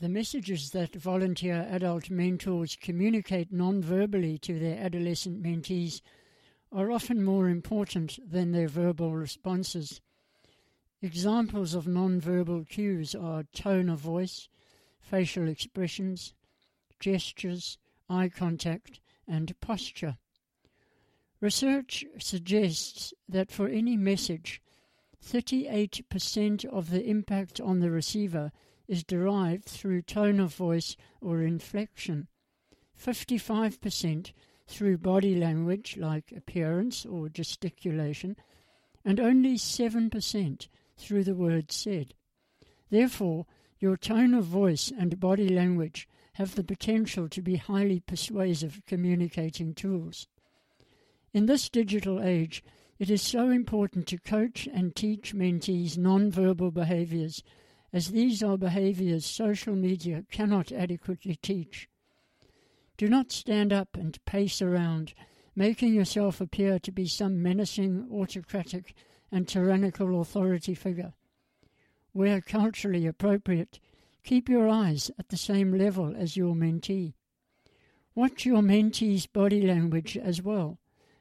The messages that volunteer adult mentors communicate non verbally to their adolescent mentees are often more important than their verbal responses. Examples of non-verbal cues are tone of voice, facial expressions, gestures, eye contact, and posture. Research suggests that for any message, 38% of the impact on the receiver is derived through tone of voice or inflection, 55% through body language like appearance or gesticulation, and only 7% through the words said. Therefore, your tone of voice and body language have the potential to be highly persuasive communicating tools. In this digital age, it is so important to coach and teach mentees non-verbal behaviors, as these are behaviors social media cannot adequately teach. Do not stand up and pace around, making yourself appear to be some menacing, autocratic, and tyrannical authority figure. Where culturally appropriate, keep your eyes at the same level as your mentee. Watch your mentee's body language as well.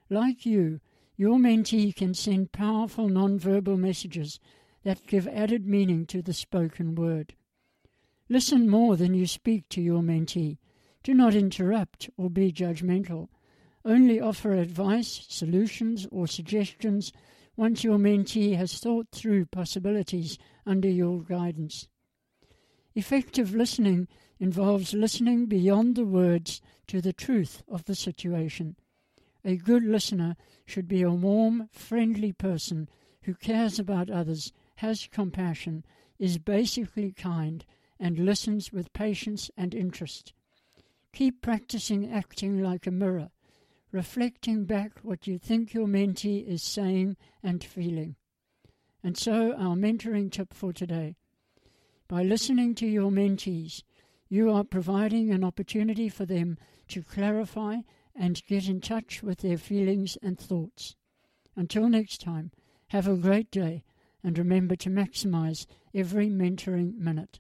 Like you, your mentee can send powerful non-verbal messages that give added meaning to the spoken word. Listen more than you speak to your mentee do not interrupt or be judgmental. Only offer advice, solutions, or suggestions once your mentee has thought through possibilities under your guidance. Effective listening involves listening beyond the words to the truth of the situation. A good listener should be a warm, friendly person who cares about others, has compassion, is basically kind, and listens with patience and interest. Keep practicing acting like a mirror, reflecting back what you think your mentee is saying and feeling. And so, our mentoring tip for today. By listening to your mentees, you are providing an opportunity for them to clarify and get in touch with their feelings and thoughts. Until next time, have a great day and remember to maximize every mentoring minute.